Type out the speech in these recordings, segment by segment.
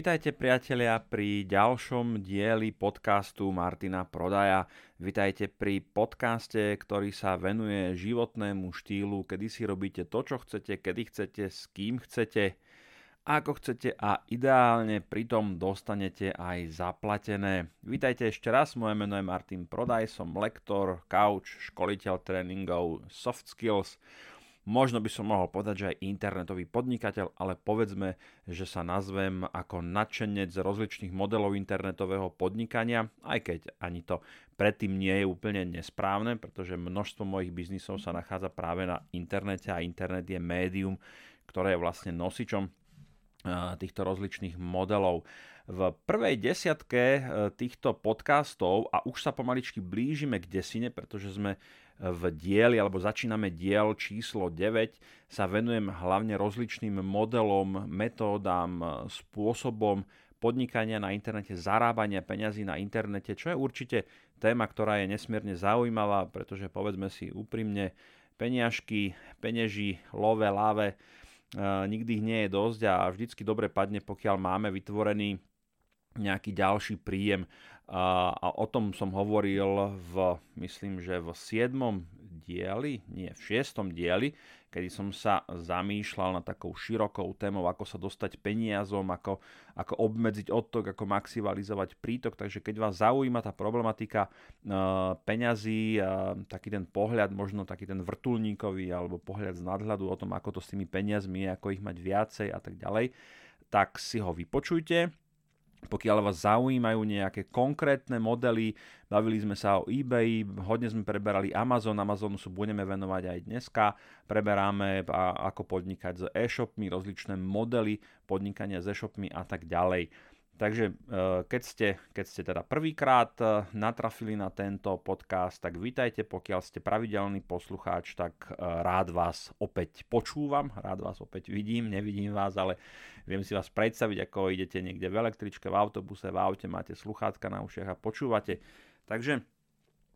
Vítajte priatelia pri ďalšom dieli podcastu Martina Prodaja. Vítajte pri podcaste, ktorý sa venuje životnému štýlu, kedy si robíte to, čo chcete, kedy chcete, s kým chcete, ako chcete a ideálne pritom dostanete aj zaplatené. Vítajte ešte raz, moje meno je Martin Prodaj, som lektor, coach, školiteľ tréningov, soft skills, Možno by som mohol povedať, že aj internetový podnikateľ, ale povedzme, že sa nazvem ako nadšenec rozličných modelov internetového podnikania, aj keď ani to predtým nie je úplne nesprávne, pretože množstvo mojich biznisov sa nachádza práve na internete a internet je médium, ktoré je vlastne nosičom týchto rozličných modelov. V prvej desiatke e, týchto podcastov, a už sa pomaličky blížime k desine, pretože sme v dieli, alebo začíname diel číslo 9, sa venujem hlavne rozličným modelom, metódám, spôsobom podnikania na internete, zarábania peňazí na internete, čo je určite téma, ktorá je nesmierne zaujímavá, pretože povedzme si úprimne, peniažky, peneží, love, láve, nikdy ich nie je dosť a vždycky dobre padne, pokiaľ máme vytvorený nejaký ďalší príjem. A, a o tom som hovoril v, myslím, že v 7. dieli, nie, v 6. dieli, kedy som sa zamýšľal na takou širokou témou, ako sa dostať peniazom, ako, ako obmedziť odtok, ako maximalizovať prítok. Takže keď vás zaujíma tá problematika uh, peňazí, uh, taký ten pohľad, možno taký ten vrtulníkový, alebo pohľad z nadhľadu o tom, ako to s tými peniazmi je, ako ich mať viacej a tak ďalej, tak si ho vypočujte pokiaľ vás zaujímajú nejaké konkrétne modely, bavili sme sa o eBay, hodne sme preberali Amazon, Amazonu sa budeme venovať aj dneska, preberáme ako podnikať s e-shopmi, rozličné modely podnikania s e-shopmi a tak ďalej. Takže eh, keď ste, keď ste teda prvýkrát eh, natrafili na tento podcast, tak vítajte, pokiaľ ste pravidelný poslucháč, tak eh, rád vás opäť počúvam, rád vás opäť vidím, nevidím vás, ale viem si vás predstaviť, ako idete niekde v električke, v autobuse, v aute, máte sluchátka na ušiach a počúvate. Takže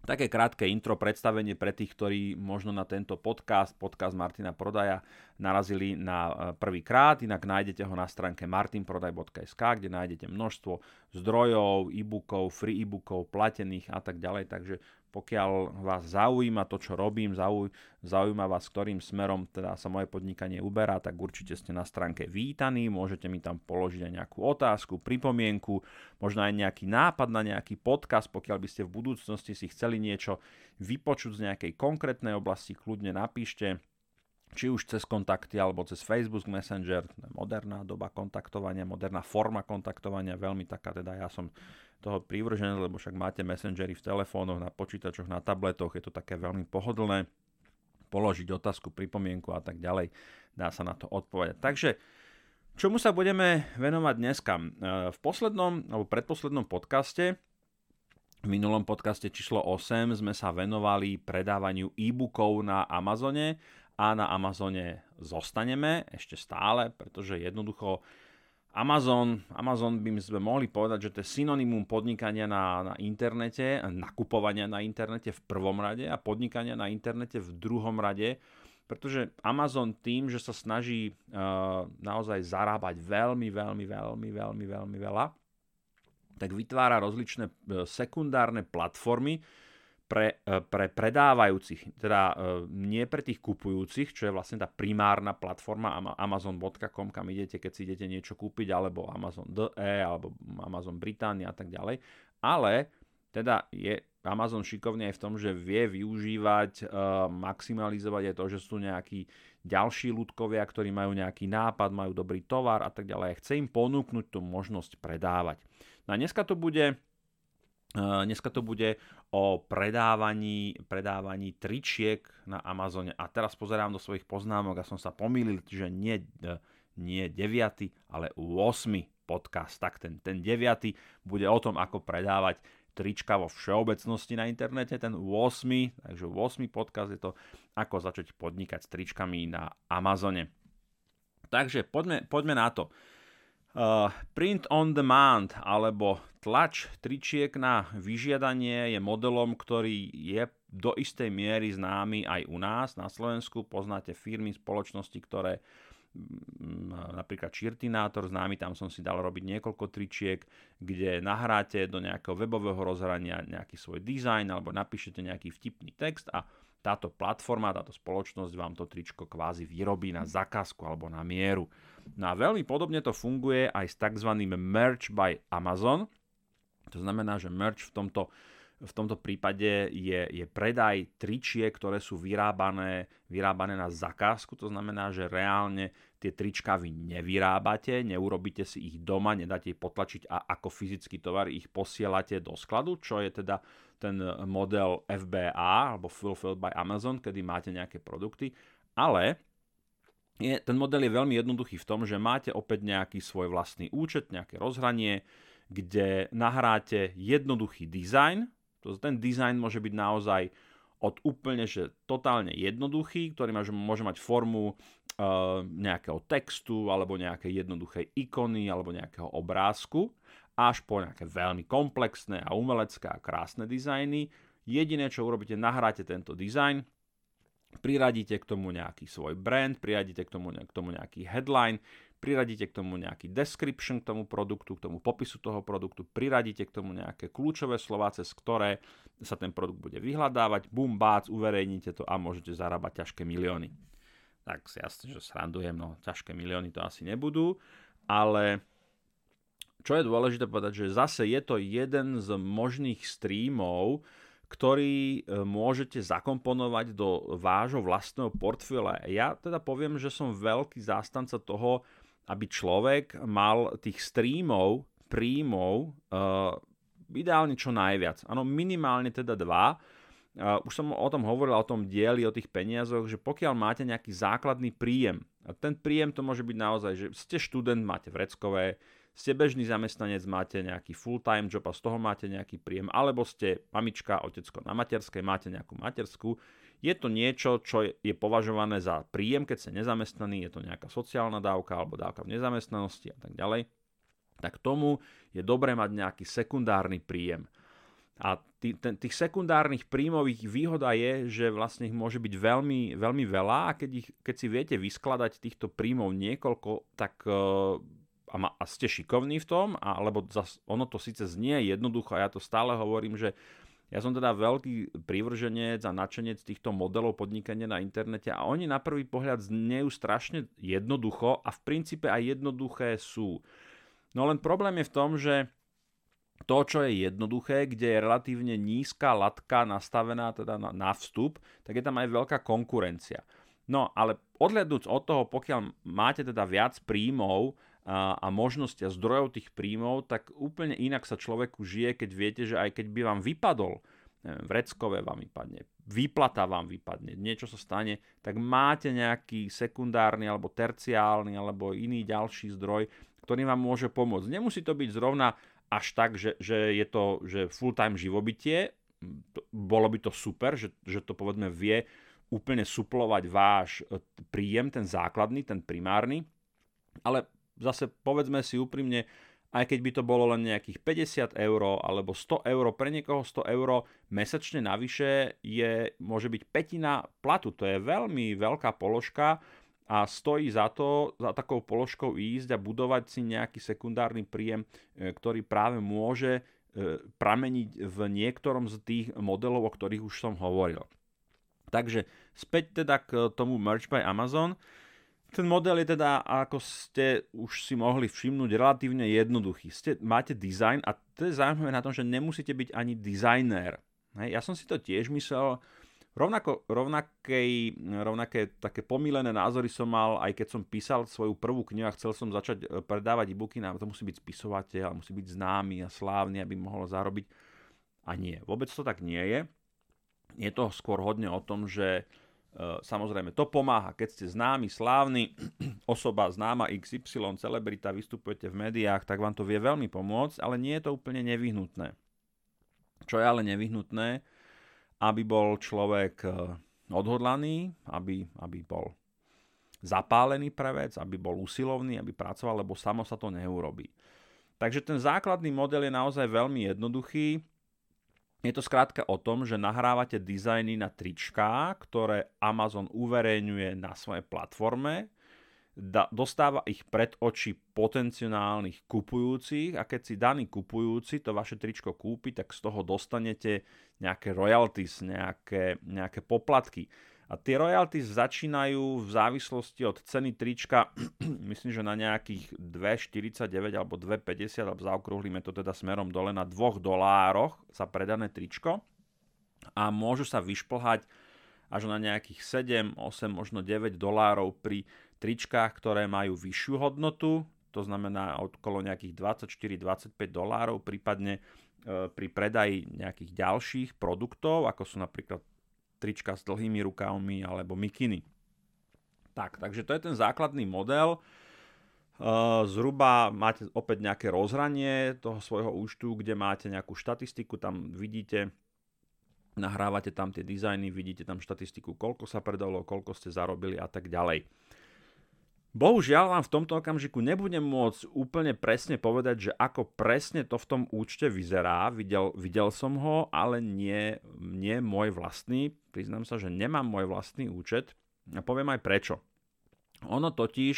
Také krátke intro, predstavenie pre tých, ktorí možno na tento podcast, podcast Martina Prodaja, narazili na e, prvý krát. Inak nájdete ho na stránke martinprodaj.sk, kde nájdete množstvo zdrojov, e-bookov, free e-bookov, platených a tak ďalej. Takže pokiaľ vás zaujíma to, čo robím, zaujíma vás, ktorým smerom teda sa moje podnikanie uberá, tak určite ste na stránke vítaní, môžete mi tam položiť aj nejakú otázku, pripomienku, možno aj nejaký nápad na nejaký podcast, pokiaľ by ste v budúcnosti si chceli niečo vypočuť z nejakej konkrétnej oblasti, kľudne napíšte, či už cez kontakty alebo cez Facebook Messenger, moderná doba kontaktovania, moderná forma kontaktovania, veľmi taká, teda ja som toho prívržené, lebo však máte messengery v telefónoch, na počítačoch, na tabletoch, je to také veľmi pohodlné položiť otázku, pripomienku a tak ďalej. Dá sa na to odpovedať. Takže čomu sa budeme venovať dneska? E, v poslednom alebo predposlednom podcaste v minulom podcaste číslo 8 sme sa venovali predávaniu e-bookov na Amazone a na Amazone zostaneme ešte stále, pretože jednoducho Amazon, Amazon by sme mohli povedať, že to je synonymum podnikania na, na internete, nakupovania na internete v prvom rade a podnikania na internete v druhom rade, pretože Amazon tým, že sa snaží uh, naozaj zarábať veľmi, veľmi, veľmi, veľmi, veľmi veľa, tak vytvára rozličné uh, sekundárne platformy, pre, e, pre predávajúcich, teda e, nie pre tých kupujúcich, čo je vlastne tá primárna platforma amazon.com, kam idete, keď si idete niečo kúpiť, alebo Amazon DE, alebo Amazon Británia a tak ďalej, ale teda je Amazon šikovný aj v tom, že vie využívať, uh, maximalizovať aj to, že sú nejakí ďalší ľudkovia, ktorí majú nejaký nápad, majú dobrý tovar a tak ďalej. Chce im ponúknuť tú možnosť predávať. No a dneska to bude Dneska to bude o predávaní, predávaní tričiek na Amazone. A teraz pozerám do svojich poznámok a som sa pomýlil, že nie, e, nie 9, ale 8 podcast. Tak ten, ten 9 bude o tom, ako predávať trička vo všeobecnosti na internete. Ten 8, takže 8 podcast je to, ako začať podnikať s tričkami na Amazone. Takže poďme, poďme na to. Uh, print on demand alebo tlač tričiek na vyžiadanie je modelom, ktorý je do istej miery známy aj u nás na Slovensku. Poznáte firmy, spoločnosti, ktoré napríklad Čirtinátor známy, tam som si dal robiť niekoľko tričiek, kde nahráte do nejakého webového rozhrania nejaký svoj dizajn alebo napíšete nejaký vtipný text a táto platforma, táto spoločnosť vám to tričko kvázi vyrobí na zakázku alebo na mieru. No a veľmi podobne to funguje aj s tzv. Merch by Amazon. To znamená, že merch v tomto v tomto prípade je, je predaj tričiek, ktoré sú vyrábané, vyrábané na zakázku. To znamená, že reálne tie trička vy nevyrábate, neurobíte si ich doma, nedáte ich potlačiť a ako fyzický tovar ich posielate do skladu, čo je teda ten model FBA alebo Fulfilled by Amazon, kedy máte nejaké produkty. Ale je, ten model je veľmi jednoduchý v tom, že máte opäť nejaký svoj vlastný účet, nejaké rozhranie, kde nahráte jednoduchý dizajn, to, ten dizajn môže byť naozaj od úplne, že totálne jednoduchý, ktorý môže mať formu uh, nejakého textu alebo nejaké jednoduché ikony alebo nejakého obrázku až po nejaké veľmi komplexné a umelecké a krásne dizajny. Jediné, čo urobíte, nahráte tento dizajn, priradíte k tomu nejaký svoj brand, priradíte k tomu, k tomu nejaký headline, priradíte k tomu nejaký description k tomu produktu, k tomu popisu toho produktu, priradíte k tomu nejaké kľúčové slova, cez ktoré sa ten produkt bude vyhľadávať, bum, bác, uverejníte to a môžete zarábať ťažké milióny. Tak si jasne, že srandujem, no ťažké milióny to asi nebudú, ale čo je dôležité povedať, že zase je to jeden z možných streamov, ktorý e, môžete zakomponovať do vášho vlastného portfólia. Ja teda poviem, že som veľký zástanca toho, aby človek mal tých streamov, príjmov, uh, ideálne čo najviac. Áno, minimálne teda dva. Uh, už som o tom hovoril, o tom dieli, o tých peniazoch, že pokiaľ máte nejaký základný príjem, a ten príjem to môže byť naozaj, že ste študent, máte vreckové, ste bežný zamestnanec, máte nejaký full-time job a z toho máte nejaký príjem, alebo ste mamička, otecko na materskej, máte nejakú materskú, je to niečo, čo je považované za príjem, keď ste nezamestnaný, je to nejaká sociálna dávka alebo dávka v nezamestnanosti a tak ďalej, tak tomu je dobré mať nejaký sekundárny príjem. A tý, ten, tých sekundárnych príjmových výhoda je, že vlastne ich môže byť veľmi, veľmi veľa a keď, ich, keď si viete vyskladať týchto príjmov niekoľko, tak uh, a, ma, a ste šikovní v tom, alebo zas, ono to síce znie jednoducho a ja to stále hovorím, že ja som teda veľký prívrženec a nadšenec týchto modelov podnikania na internete a oni na prvý pohľad znejú strašne jednoducho a v princípe aj jednoduché sú. No len problém je v tom, že to, čo je jednoduché, kde je relatívne nízka latka nastavená teda na, na vstup, tak je tam aj veľká konkurencia. No ale odhľadnúť od toho, pokiaľ máte teda viac príjmov a, a možnosti a zdrojov tých príjmov, tak úplne inak sa človeku žije, keď viete, že aj keď by vám vypadol, neviem, vreckové vám vypadne, výplata vám vypadne, niečo sa stane, tak máte nejaký sekundárny alebo terciálny alebo iný ďalší zdroj, ktorý vám môže pomôcť. Nemusí to byť zrovna až tak, že, že je to že full-time živobytie, bolo by to super, že, že to povedzme vie úplne suplovať váš e, príjem, ten základný, ten primárny, ale zase povedzme si úprimne, aj keď by to bolo len nejakých 50 eur alebo 100 eur, pre niekoho 100 eur mesačne navyše je, môže byť petina platu. To je veľmi veľká položka a stojí za to, za takou položkou ísť a budovať si nejaký sekundárny príjem, e, ktorý práve môže e, prameniť v niektorom z tých modelov, o ktorých už som hovoril. Takže späť teda k tomu Merch by Amazon. Ten model je teda, ako ste už si mohli všimnúť, relatívne jednoduchý. Ste, máte design a to je zaujímavé na tom, že nemusíte byť ani dizajner. Hej, ja som si to tiež myslel, rovnako, rovnakej, rovnaké také pomílené názory som mal, aj keď som písal svoju prvú knihu a chcel som začať e, predávať e-booky, na to musí byť spisovateľ, musí byť známy a slávny, aby mohol zarobiť. A nie, vôbec to tak nie je. Je to skôr hodne o tom, že Eh, samozrejme, to pomáha, keď ste známy, slávny, osoba známa XY, celebrita, vystupujete v médiách, tak vám to vie veľmi pomôcť, ale nie je to úplne nevyhnutné. Čo je ale nevyhnutné, aby bol človek eh, odhodlaný, aby, aby bol zapálený pre vec, aby bol usilovný, aby pracoval, lebo samo sa to neurobí. Takže ten základný model je naozaj veľmi jednoduchý je to skrátka o tom, že nahrávate dizajny na tričká, ktoré Amazon uverejňuje na svojej platforme. da, dostáva ich pred oči potenciálnych kupujúcich a keď si daný kupujúci to vaše tričko kúpi, tak z toho dostanete nejaké royalties, nejaké, nejaké poplatky. A tie royalties začínajú v závislosti od ceny trička, myslím, že na nejakých 2,49 alebo 2,50, alebo zaokrúhlime to teda smerom dole na 2 dolároch za predané tričko. A môžu sa vyšplhať až na nejakých 7, 8, možno 9 dolárov pri tričkách, ktoré majú vyššiu hodnotu, to znamená okolo nejakých 24-25 dolárov, prípadne e, pri predaji nejakých ďalších produktov, ako sú napríklad trička s dlhými rukavmi alebo mikiny. Tak, takže to je ten základný model. Zhruba máte opäť nejaké rozhranie toho svojho účtu, kde máte nejakú štatistiku, tam vidíte, nahrávate tam tie dizajny, vidíte tam štatistiku, koľko sa predalo, koľko ste zarobili a tak ďalej. Bohužiaľ vám v tomto okamžiku nebudem môcť úplne presne povedať, že ako presne to v tom účte vyzerá. Videl, videl som ho, ale nie, nie môj vlastný. Priznám sa, že nemám môj vlastný účet a poviem aj prečo. Ono totiž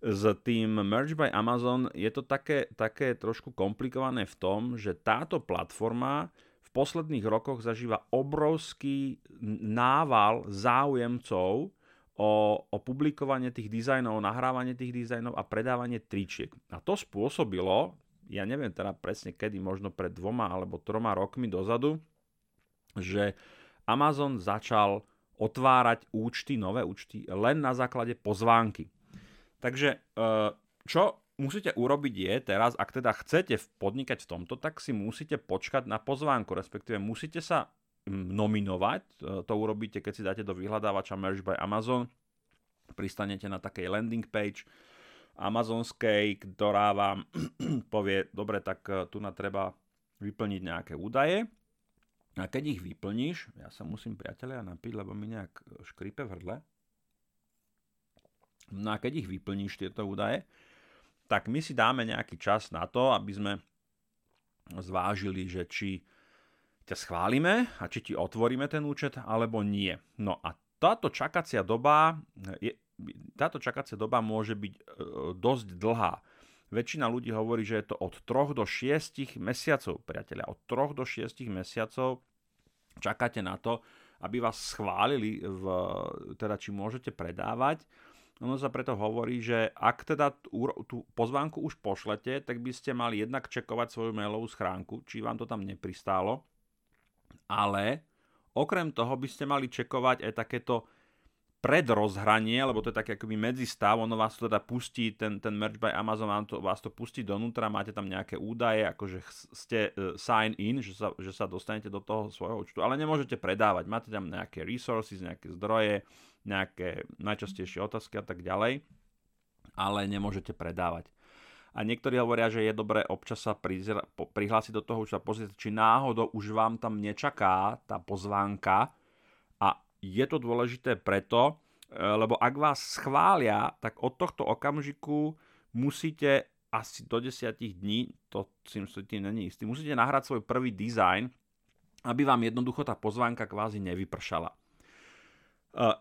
s tým Merge by Amazon je to také, také trošku komplikované v tom, že táto platforma v posledných rokoch zažíva obrovský nával záujemcov, o, o publikovanie tých dizajnov, nahrávanie tých dizajnov a predávanie tričiek. A to spôsobilo, ja neviem teda presne kedy, možno pred dvoma alebo troma rokmi dozadu, že Amazon začal otvárať účty, nové účty, len na základe pozvánky. Takže e, čo musíte urobiť je teraz, ak teda chcete podnikať v tomto, tak si musíte počkať na pozvánku, respektíve musíte sa nominovať. E, to urobíte, keď si dáte do vyhľadávača Merge by Amazon. Pristanete na takej landing page amazonskej, ktorá vám povie, dobre, tak e, tu na treba vyplniť nejaké údaje. A keď ich vyplníš, ja sa musím priatelia napiť, lebo mi nejak e, škripe v hrdle. No a keď ich vyplníš tieto údaje, tak my si dáme nejaký čas na to, aby sme zvážili, že či ťa schválime a či ti otvoríme ten účet alebo nie. No a táto čakacia doba, je, táto čakacia doba môže byť e, dosť dlhá. Väčšina ľudí hovorí, že je to od 3 do 6 mesiacov, priateľia. Od 3 do 6 mesiacov čakáte na to, aby vás schválili, v, teda či môžete predávať. Ono sa preto hovorí, že ak teda tú pozvánku už pošlete, tak by ste mali jednak čekovať svoju mailovú schránku, či vám to tam nepristálo ale okrem toho by ste mali čekovať aj takéto predrozhranie, lebo to je taký akoby medzistav, ono vás to teda pustí, ten, ten merch by Amazon vám to, vás to pustí donútra, máte tam nejaké údaje, ako že ste uh, sign in, že sa, že sa dostanete do toho svojho účtu, ale nemôžete predávať, máte tam nejaké resources, nejaké zdroje, nejaké najčastejšie otázky a tak ďalej, ale nemôžete predávať a niektorí hovoria, že je dobré občas sa prihlásiť do toho už a pozrieť, či náhodou už vám tam nečaká tá pozvánka a je to dôležité preto, e, lebo ak vás schvália, tak od tohto okamžiku musíte asi do 10 dní, to si tým není istý, musíte nahrať svoj prvý dizajn, aby vám jednoducho tá pozvánka kvázi nevypršala.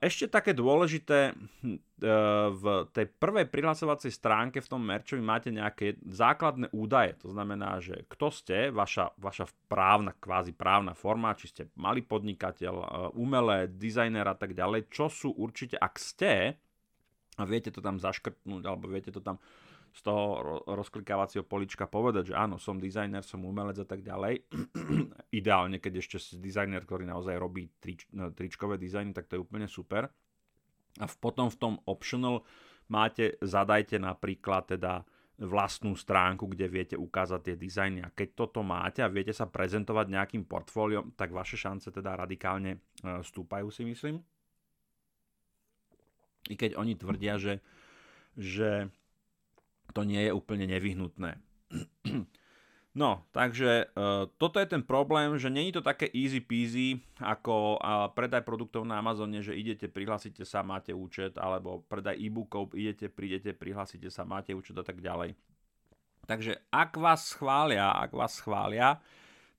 Ešte také dôležité, hm, e, v tej prvej prihlasovacej stránke v tom merčovi máte nejaké základné údaje. To znamená, že kto ste, vaša, vaša právna, kvázi právna forma, či ste malý podnikateľ, e, umelé, dizajner a tak ďalej, čo sú určite, ak ste, a viete to tam zaškrtnúť, alebo viete to tam z toho rozklikávacieho polička povedať, že áno, som dizajner, som umelec a tak ďalej. Ideálne, keď ešte si dizajner, ktorý naozaj robí trič, no, tričkové dizajny, tak to je úplne super. A potom v tom optional máte, zadajte napríklad teda vlastnú stránku, kde viete ukázať tie dizajny. A keď toto máte a viete sa prezentovať nejakým portfóliom, tak vaše šance teda radikálne e, stúpajú si myslím. I keď oni tvrdia, že, že to nie je úplne nevyhnutné. No, takže uh, toto je ten problém, že není to také easy peasy ako uh, predaj produktov na Amazone, že idete, prihlásite sa, máte účet, alebo predaj e-bookov, idete, prídete, prihlásite sa, máte účet a tak ďalej. Takže ak vás schvália, ak vás schvália,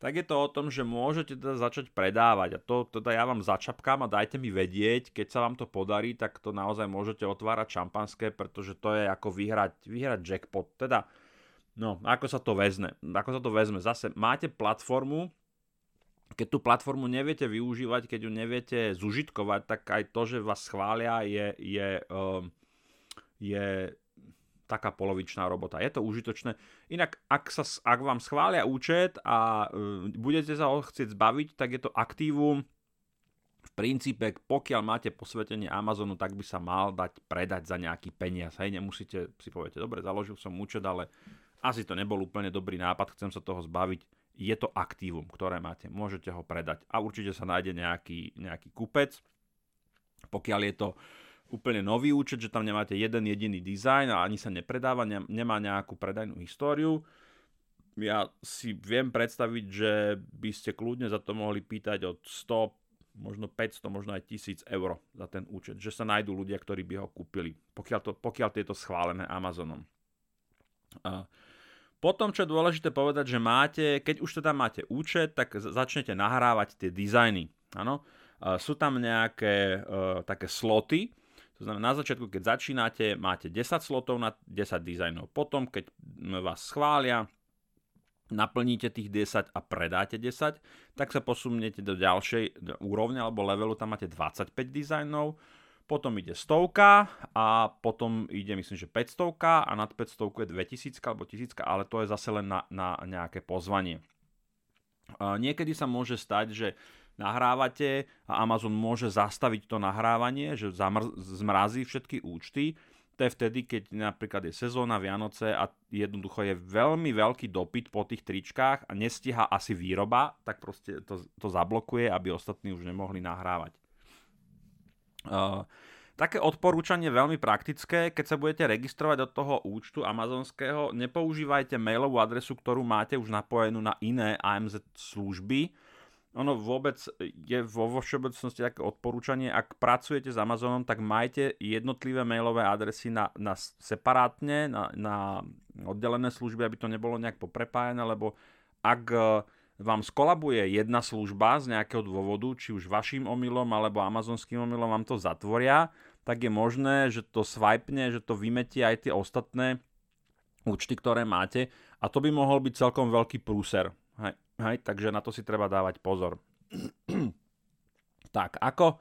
tak je to o tom, že môžete teda začať predávať. A to teda ja vám začapkám a dajte mi vedieť, keď sa vám to podarí, tak to naozaj môžete otvárať šampanské, pretože to je ako vyhrať, vyhrať jackpot. Teda, no, ako sa to vezme? Ako sa to vezme? Zase máte platformu, keď tú platformu neviete využívať, keď ju neviete zužitkovať, tak aj to, že vás schvália, je, je, um, je taká polovičná robota. Je to užitočné. Inak, ak, sa, ak vám schvália účet a uh, budete sa ho chcieť zbaviť, tak je to aktívum. V princípe, pokiaľ máte posvetenie Amazonu, tak by sa mal dať predať za nejaký peniaz. Hej, nemusíte si poviete, dobre, založil som účet, ale asi to nebol úplne dobrý nápad, chcem sa toho zbaviť. Je to aktívum, ktoré máte, môžete ho predať a určite sa nájde nejaký, nejaký kupec. Pokiaľ je to uh, úplne nový účet, že tam nemáte jeden jediný dizajn a ani sa nepredáva, nemá nejakú predajnú históriu. Ja si viem predstaviť, že by ste kľudne za to mohli pýtať od 100, možno 500, možno aj 1000 eur za ten účet, že sa nájdú ľudia, ktorí by ho kúpili, pokiaľ, to, pokiaľ tieto schválené Amazonom. A potom, čo je dôležité povedať, že máte, keď už teda máte účet, tak začnete nahrávať tie dizajny. Áno? Sú tam nejaké uh, také sloty, to znamená, na začiatku, keď začínate, máte 10 slotov na 10 dizajnov. Potom, keď vás schvália, naplníte tých 10 a predáte 10, tak sa posuniete do ďalšej úrovne alebo levelu, tam máte 25 dizajnov, potom ide stovka a potom ide myslím, že 500 a nad 500 je 2000 alebo 1000, ale to je zase len na, na nejaké pozvanie. Niekedy sa môže stať, že nahrávate a Amazon môže zastaviť to nahrávanie, že zamr- zmrazí všetky účty. To je vtedy, keď napríklad je sezóna Vianoce a jednoducho je veľmi veľký dopyt po tých tričkách a nestíha asi výroba, tak proste to, to zablokuje, aby ostatní už nemohli nahrávať. Uh, také odporúčanie veľmi praktické, keď sa budete registrovať do toho účtu amazonského, nepoužívajte mailovú adresu, ktorú máte už napojenú na iné AMZ služby, ono vôbec je vo, všeobecnosti také odporúčanie, ak pracujete s Amazonom, tak majte jednotlivé mailové adresy na, na separátne, na, na oddelené služby, aby to nebolo nejak poprepájené, lebo ak e, vám skolabuje jedna služba z nejakého dôvodu, či už vašim omylom alebo amazonským omylom vám to zatvoria, tak je možné, že to swipne, že to vymetie aj tie ostatné účty, ktoré máte a to by mohol byť celkom veľký prúser. Hej. Takže na to si treba dávať pozor. tak, ako...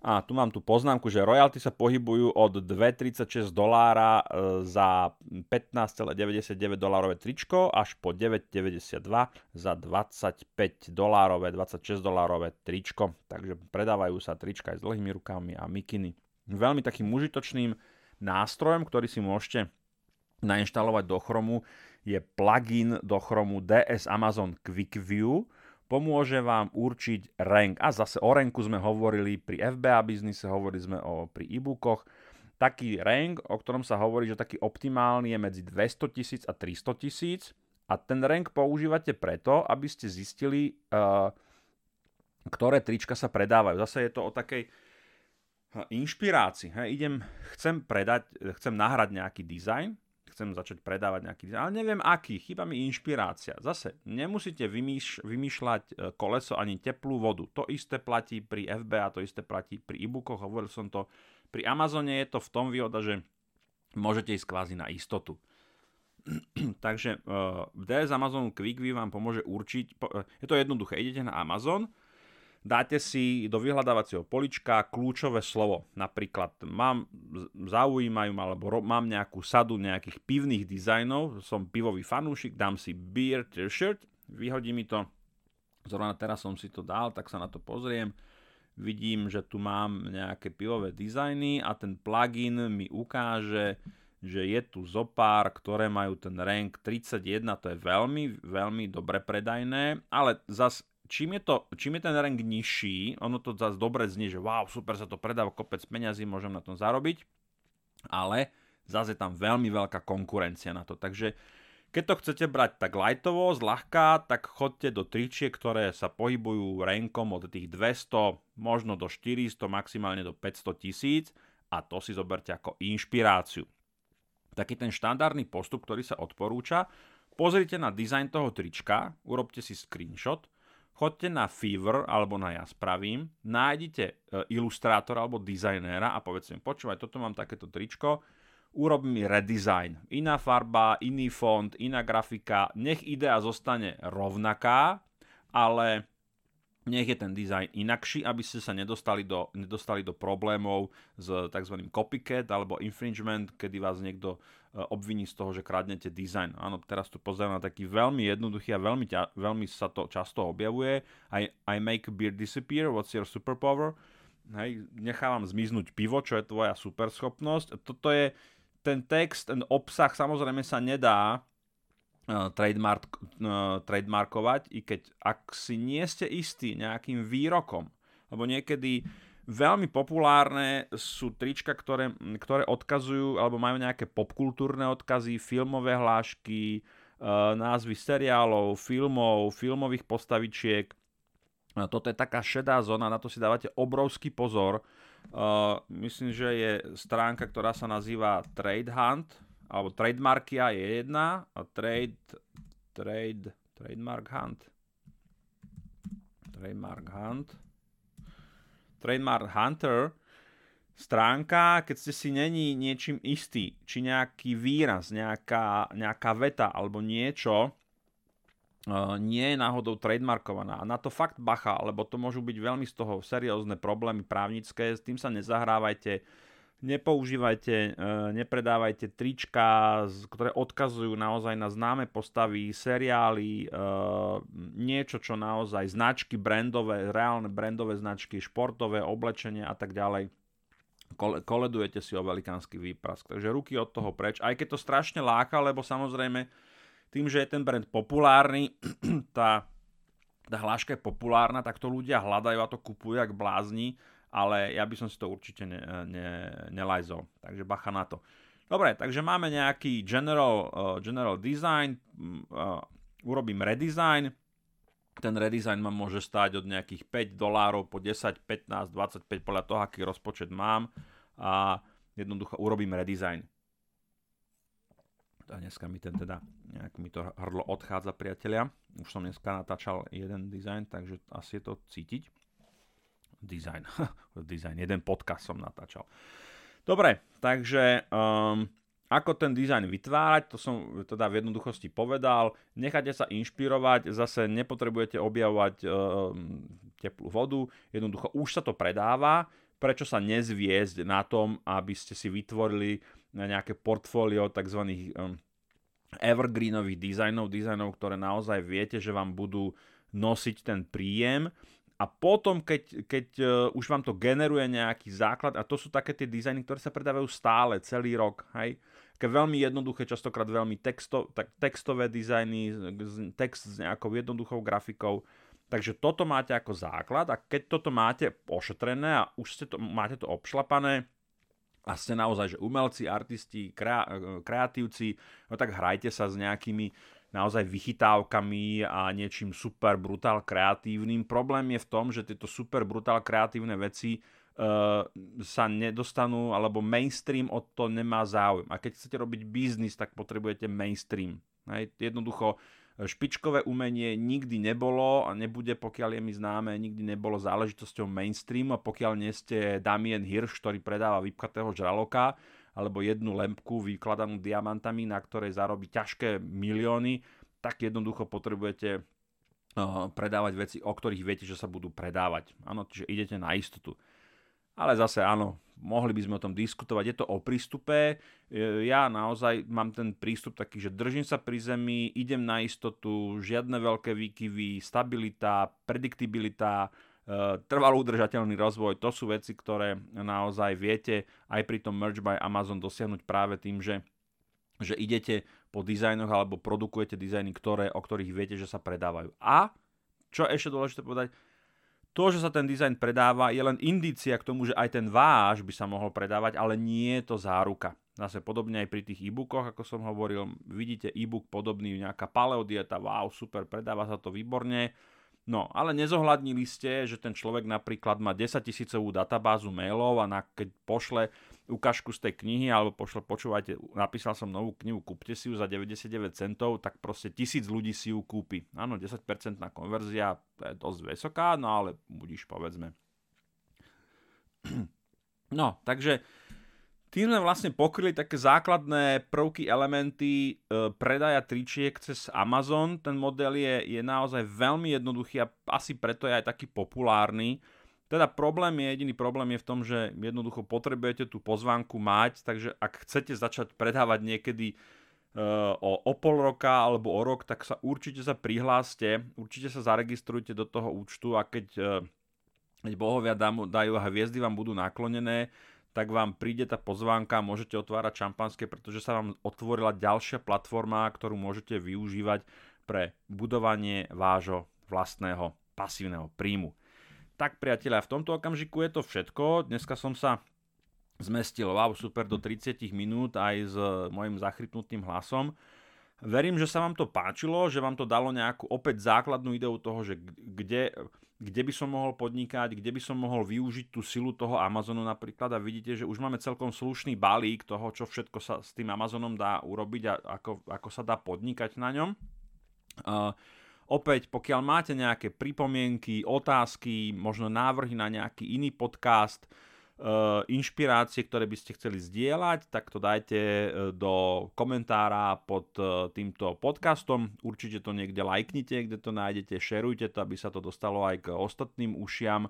A tu mám tú poznámku, že royalty sa pohybujú od 2,36 dolára e, za 15,99 dolárové tričko až po 9,92 za 25 dolárové, 26 dolárové tričko. Takže predávajú sa trička aj s dlhými rukami a mikiny. Veľmi takým užitočným nástrojom, ktorý si môžete nainštalovať do Chromu, je plugin do Chromu DS Amazon Quick View. Pomôže vám určiť rank. A zase o ranku sme hovorili pri FBA biznise, hovorili sme o, pri e-bookoch. Taký rank, o ktorom sa hovorí, že taký optimálny je medzi 200 tisíc a 300 tisíc. A ten rank používate preto, aby ste zistili, uh, ktoré trička sa predávajú. Zase je to o takej inšpirácii. Hej, idem, chcem predať, chcem nahrať nejaký dizajn, chcem začať predávať nejaký dizajn, ale neviem aký, chýba mi inšpirácia. Zase, nemusíte vymýš, vymýšľať e, koleso ani teplú vodu. To isté platí pri FBA, to isté platí pri e-bookoch, hovoril som to. Pri Amazone je to v tom výhoda, že môžete ísť kvázi na istotu. Takže uh, e, DS Amazon QuickView vám pomôže určiť, po, uh, je to jednoduché, idete na Amazon, dáte si do vyhľadávacieho polička kľúčové slovo. Napríklad mám, zaujímajú ma, alebo mám nejakú sadu nejakých pivných dizajnov, som pivový fanúšik, dám si beer t-shirt, vyhodí mi to, zrovna teraz som si to dal, tak sa na to pozriem, vidím, že tu mám nejaké pivové dizajny a ten plugin mi ukáže, že je tu zopár, ktoré majú ten rank 31, to je veľmi, veľmi dobre predajné, ale zas čím je, to, čím je ten rank nižší, ono to zase dobre znie, že wow, super sa to predáva, kopec peňazí, môžem na tom zarobiť, ale zase je tam veľmi veľká konkurencia na to. Takže keď to chcete brať tak lightovo, zľahka, tak chodte do tričiek, ktoré sa pohybujú rankom od tých 200, možno do 400, maximálne do 500 tisíc a to si zoberte ako inšpiráciu. Taký ten štandardný postup, ktorý sa odporúča, pozrite na dizajn toho trička, urobte si screenshot, chodte na Fever alebo na Ja spravím, nájdite e, ilustrátora alebo dizajnéra a povedzte mi, počúvaj, toto mám takéto tričko, urob mi redesign. Iná farba, iný font, iná grafika, nech idea zostane rovnaká, ale nech je ten dizajn inakší, aby ste sa nedostali do, nedostali do problémov s tzv. copycat alebo infringement, kedy vás niekto e, obviní z toho, že kradnete dizajn. Áno, teraz tu pozerám na taký veľmi jednoduchý a veľmi, ťa, veľmi sa to často objavuje. I, I make beer disappear, what's your superpower? Hej, nechávam zmiznúť pivo, čo je tvoja superschopnosť. Toto je ten text, ten obsah samozrejme sa nedá trademark, uh, trademarkovať, i keď ak si nie ste istí nejakým výrokom, lebo niekedy veľmi populárne sú trička, ktoré, ktoré odkazujú alebo majú nejaké popkultúrne odkazy, filmové hlášky, uh, názvy seriálov, filmov, filmových postavičiek. Toto je taká šedá zóna, na to si dávate obrovský pozor. Myslím, že je stránka, ktorá sa nazýva Trade Hunt, alebo trademarkia je jedna a trade, trade, trademark hunt. Trademark hunt. Trademark hunter stránka, keď ste si není niečím istý, či nejaký výraz, nejaká, nejaká veta alebo niečo, uh, nie je náhodou trademarkovaná. A na to fakt bacha, lebo to môžu byť veľmi z toho seriózne problémy právnické, s tým sa nezahrávajte nepoužívajte, e, nepredávajte trička, ktoré odkazujú naozaj na známe postavy, seriály, e, niečo, čo naozaj značky brandové, reálne brandové značky, športové, oblečenie a tak ďalej. Koledujete si o velikánsky výprask. Takže ruky od toho preč. Aj keď to strašne láka, lebo samozrejme tým, že je ten brand populárny, tá, tá hláška je populárna, tak to ľudia hľadajú a to kupujú jak blázni ale ja by som si to určite ne, ne, nelajzol. Takže bacha na to. Dobre, takže máme nejaký general, uh, general design, uh, urobím redesign, ten redesign ma môže stáť od nejakých 5 dolárov po 10, 15, 25 podľa toho, aký rozpočet mám a jednoducho urobím redesign. A dneska mi ten teda, nejak mi to hrdlo odchádza, priatelia. Už som dneska natáčal jeden design, takže asi je to cítiť design. design, jeden podcast som natáčal. Dobre, takže um, ako ten dizajn vytvárať, to som teda v jednoduchosti povedal. Nechajte sa inšpirovať, zase nepotrebujete objavovať um, teplú vodu, jednoducho už sa to predáva, prečo sa nezviezť na tom, aby ste si vytvorili nejaké portfólio tzv. Um, evergreenových dizajnov, dizajnov, ktoré naozaj viete, že vám budú nosiť ten príjem a potom, keď, keď uh, už vám to generuje nejaký základ, a to sú také tie dizajny, ktoré sa predávajú stále, celý rok, hej, také veľmi jednoduché, častokrát veľmi texto, tak textové dizajny, text s nejakou jednoduchou grafikou, takže toto máte ako základ a keď toto máte ošetrené a už ste to, máte to obšlapané, a ste naozaj že umelci, artisti, krea, kreatívci, no tak hrajte sa s nejakými naozaj vychytávkami a niečím super brutál kreatívnym. Problém je v tom, že tieto super brutál kreatívne veci uh, sa nedostanú, alebo mainstream od to nemá záujem. A keď chcete robiť biznis, tak potrebujete mainstream. Hej, jednoducho špičkové umenie nikdy nebolo a nebude, pokiaľ je mi známe, nikdy nebolo záležitosťou mainstreamu a pokiaľ nie ste Damien Hirsch, ktorý predáva vypkatého žraloka, alebo jednu lempku vykladanú diamantami, na ktorej zarobí ťažké milióny, tak jednoducho potrebujete predávať veci, o ktorých viete, že sa budú predávať. Áno, čiže idete na istotu. Ale zase áno, mohli by sme o tom diskutovať. Je to o prístupe. Ja naozaj mám ten prístup taký, že držím sa pri zemi, idem na istotu, žiadne veľké výkyvy, stabilita, prediktibilita, Eh, trvalý udržateľný rozvoj, to sú veci, ktoré naozaj viete aj pri tom Merge by Amazon dosiahnuť práve tým, že, že idete po dizajnoch alebo produkujete dizajny, ktoré, o ktorých viete, že sa predávajú. A, čo ešte dôležité povedať, to, že sa ten dizajn predáva, je len indícia k tomu, že aj ten váš by sa mohol predávať, ale nie je to záruka. Zase podobne aj pri tých e-bookoch, ako som hovoril, vidíte e-book podobný, nejaká paleodieta, wow, super, predáva sa to výborne, No, ale nezohľadnili ste, že ten človek napríklad má 10 tisícovú databázu mailov a na, keď pošle ukážku z tej knihy alebo pošle, počúvajte, napísal som novú knihu, kúpte si ju za 99 centov, tak proste tisíc ľudí si ju kúpi. Áno, 10% na konverzia, to je dosť vysoká, no ale budíš povedzme. No, takže tým sme vlastne pokryli také základné prvky, elementy e, predaja tričiek cez Amazon. Ten model je, je naozaj veľmi jednoduchý a asi preto je aj taký populárny. Teda problém je, jediný problém je v tom, že jednoducho potrebujete tú pozvánku mať, takže ak chcete začať predávať niekedy uh, o, o pol roka alebo o rok, tak sa určite sa prihláste, určite sa zaregistrujte do toho účtu a keď, uh, keď bohovia dajú a hviezdy vám budú naklonené, tak vám príde tá pozvánka, môžete otvárať šampanské, pretože sa vám otvorila ďalšia platforma, ktorú môžete využívať pre budovanie vášho vlastného pasívneho príjmu. Tak priatelia, v tomto okamžiku je to všetko. Dneska som sa zmestil, wow, super, do 30 minút aj s mojim zachrypnutým hlasom. Verím, že sa vám to páčilo, že vám to dalo nejakú opäť základnú ideu toho, že kde, kde by som mohol podnikať, kde by som mohol využiť tú silu toho Amazonu napríklad a vidíte, že už máme celkom slušný balík toho, čo všetko sa s tým Amazonom dá urobiť a ako, ako sa dá podnikať na ňom. Uh, opäť, pokiaľ máte nejaké pripomienky, otázky, možno návrhy na nejaký iný podcast, inšpirácie, ktoré by ste chceli zdieľať, tak to dajte eh, do komentára pod eh, týmto podcastom. Určite to niekde lajknite, kde to nájdete, šerujte to, aby sa to dostalo aj k ostatným ušiam.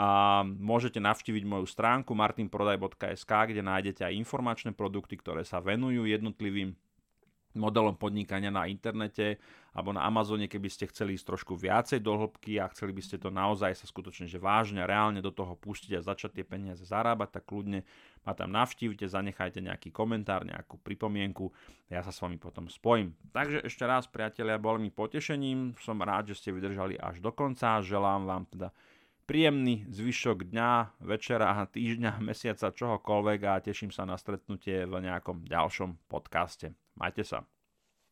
A môžete navštíviť moju stránku martinprodaj.sk, kde nájdete aj informačné produkty, ktoré sa venujú jednotlivým modelom podnikania na internete alebo na Amazone, keby ste chceli ísť trošku viacej do hĺbky a chceli by ste to naozaj sa skutočne že vážne a reálne do toho pustiť a začať tie peniaze zarábať, tak kľudne ma tam navštívte, zanechajte nejaký komentár, nejakú pripomienku ja sa s vami potom spojím. Takže ešte raz, priatelia, bol mi potešením, som rád, že ste vydržali až do konca, želám vám teda príjemný zvyšok dňa, večera, týždňa, mesiaca, čohokoľvek a teším sa na stretnutie v nejakom ďalšom podcaste. Majte sa.